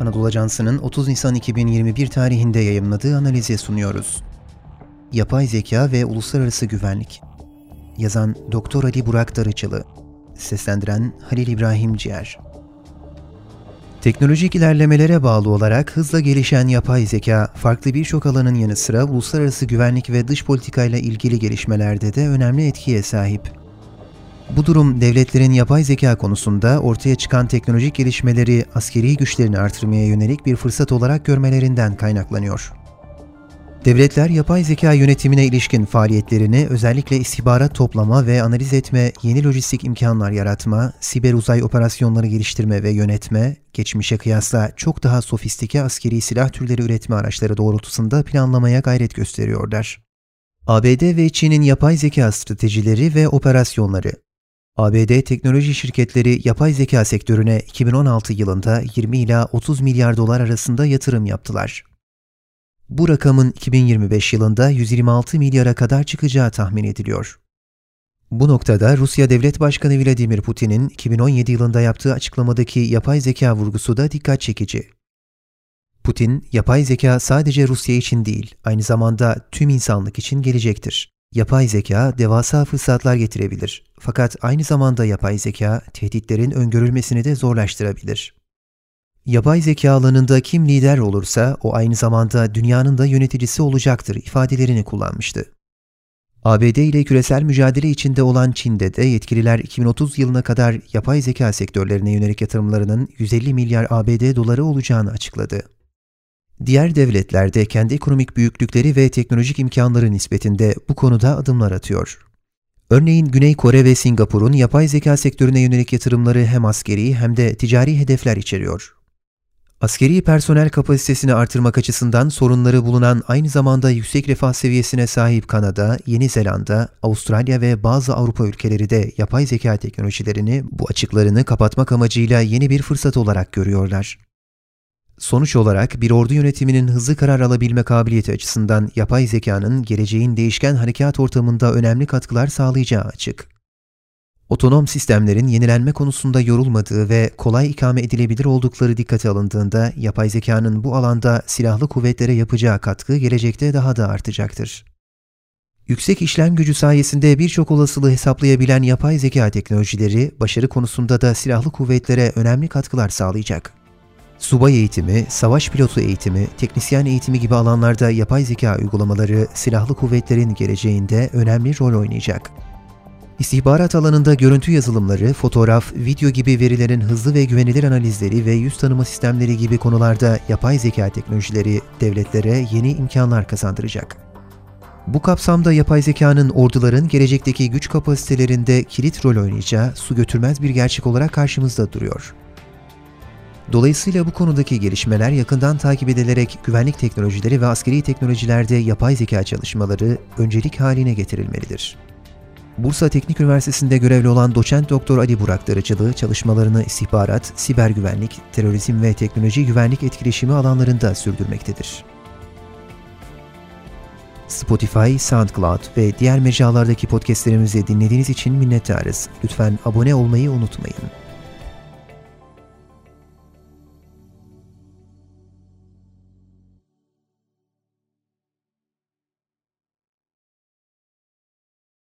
Anadolu Ajansı'nın 30 Nisan 2021 tarihinde yayımladığı analizi sunuyoruz. Yapay Zeka ve Uluslararası Güvenlik Yazan Doktor Ali Burak Darıçılı Seslendiren Halil İbrahim Ciğer Teknolojik ilerlemelere bağlı olarak hızla gelişen yapay zeka, farklı birçok alanın yanı sıra uluslararası güvenlik ve dış politikayla ilgili gelişmelerde de önemli etkiye sahip. Bu durum devletlerin yapay zeka konusunda ortaya çıkan teknolojik gelişmeleri askeri güçlerini artırmaya yönelik bir fırsat olarak görmelerinden kaynaklanıyor. Devletler yapay zeka yönetimine ilişkin faaliyetlerini özellikle istihbarat toplama ve analiz etme, yeni lojistik imkanlar yaratma, siber uzay operasyonları geliştirme ve yönetme, geçmişe kıyasla çok daha sofistike askeri silah türleri üretme araçları doğrultusunda planlamaya gayret gösteriyorlar. ABD ve Çin'in yapay zeka stratejileri ve operasyonları ABD teknoloji şirketleri yapay zeka sektörüne 2016 yılında 20 ila 30 milyar dolar arasında yatırım yaptılar. Bu rakamın 2025 yılında 126 milyara kadar çıkacağı tahmin ediliyor. Bu noktada Rusya Devlet Başkanı Vladimir Putin'in 2017 yılında yaptığı açıklamadaki yapay zeka vurgusu da dikkat çekici. Putin, yapay zeka sadece Rusya için değil, aynı zamanda tüm insanlık için gelecektir. Yapay zeka devasa fırsatlar getirebilir. Fakat aynı zamanda yapay zeka tehditlerin öngörülmesini de zorlaştırabilir. Yapay zeka alanında kim lider olursa o aynı zamanda dünyanın da yöneticisi olacaktır ifadelerini kullanmıştı. ABD ile küresel mücadele içinde olan Çin'de de yetkililer 2030 yılına kadar yapay zeka sektörlerine yönelik yatırımlarının 150 milyar ABD doları olacağını açıkladı. Diğer devletler de kendi ekonomik büyüklükleri ve teknolojik imkanları nispetinde bu konuda adımlar atıyor. Örneğin Güney Kore ve Singapur'un yapay zeka sektörüne yönelik yatırımları hem askeri hem de ticari hedefler içeriyor. Askeri personel kapasitesini artırmak açısından sorunları bulunan aynı zamanda yüksek refah seviyesine sahip Kanada, Yeni Zelanda, Avustralya ve bazı Avrupa ülkeleri de yapay zeka teknolojilerini bu açıklarını kapatmak amacıyla yeni bir fırsat olarak görüyorlar. Sonuç olarak bir ordu yönetiminin hızlı karar alabilme kabiliyeti açısından yapay zekanın geleceğin değişken harekat ortamında önemli katkılar sağlayacağı açık. Otonom sistemlerin yenilenme konusunda yorulmadığı ve kolay ikame edilebilir oldukları dikkate alındığında yapay zekanın bu alanda silahlı kuvvetlere yapacağı katkı gelecekte daha da artacaktır. Yüksek işlem gücü sayesinde birçok olasılığı hesaplayabilen yapay zeka teknolojileri başarı konusunda da silahlı kuvvetlere önemli katkılar sağlayacak. Subay eğitimi, savaş pilotu eğitimi, teknisyen eğitimi gibi alanlarda yapay zeka uygulamaları silahlı kuvvetlerin geleceğinde önemli rol oynayacak. İstihbarat alanında görüntü yazılımları, fotoğraf, video gibi verilerin hızlı ve güvenilir analizleri ve yüz tanıma sistemleri gibi konularda yapay zeka teknolojileri devletlere yeni imkanlar kazandıracak. Bu kapsamda yapay zekanın orduların gelecekteki güç kapasitelerinde kilit rol oynayacağı su götürmez bir gerçek olarak karşımızda duruyor. Dolayısıyla bu konudaki gelişmeler yakından takip edilerek güvenlik teknolojileri ve askeri teknolojilerde yapay zeka çalışmaları öncelik haline getirilmelidir. Bursa Teknik Üniversitesi'nde görevli olan doçent doktor Ali Burak Darıcılı çalışmalarını istihbarat, siber güvenlik, terörizm ve teknoloji güvenlik etkileşimi alanlarında sürdürmektedir. Spotify, SoundCloud ve diğer mecralardaki podcastlerimizi dinlediğiniz için minnettarız. Lütfen abone olmayı unutmayın.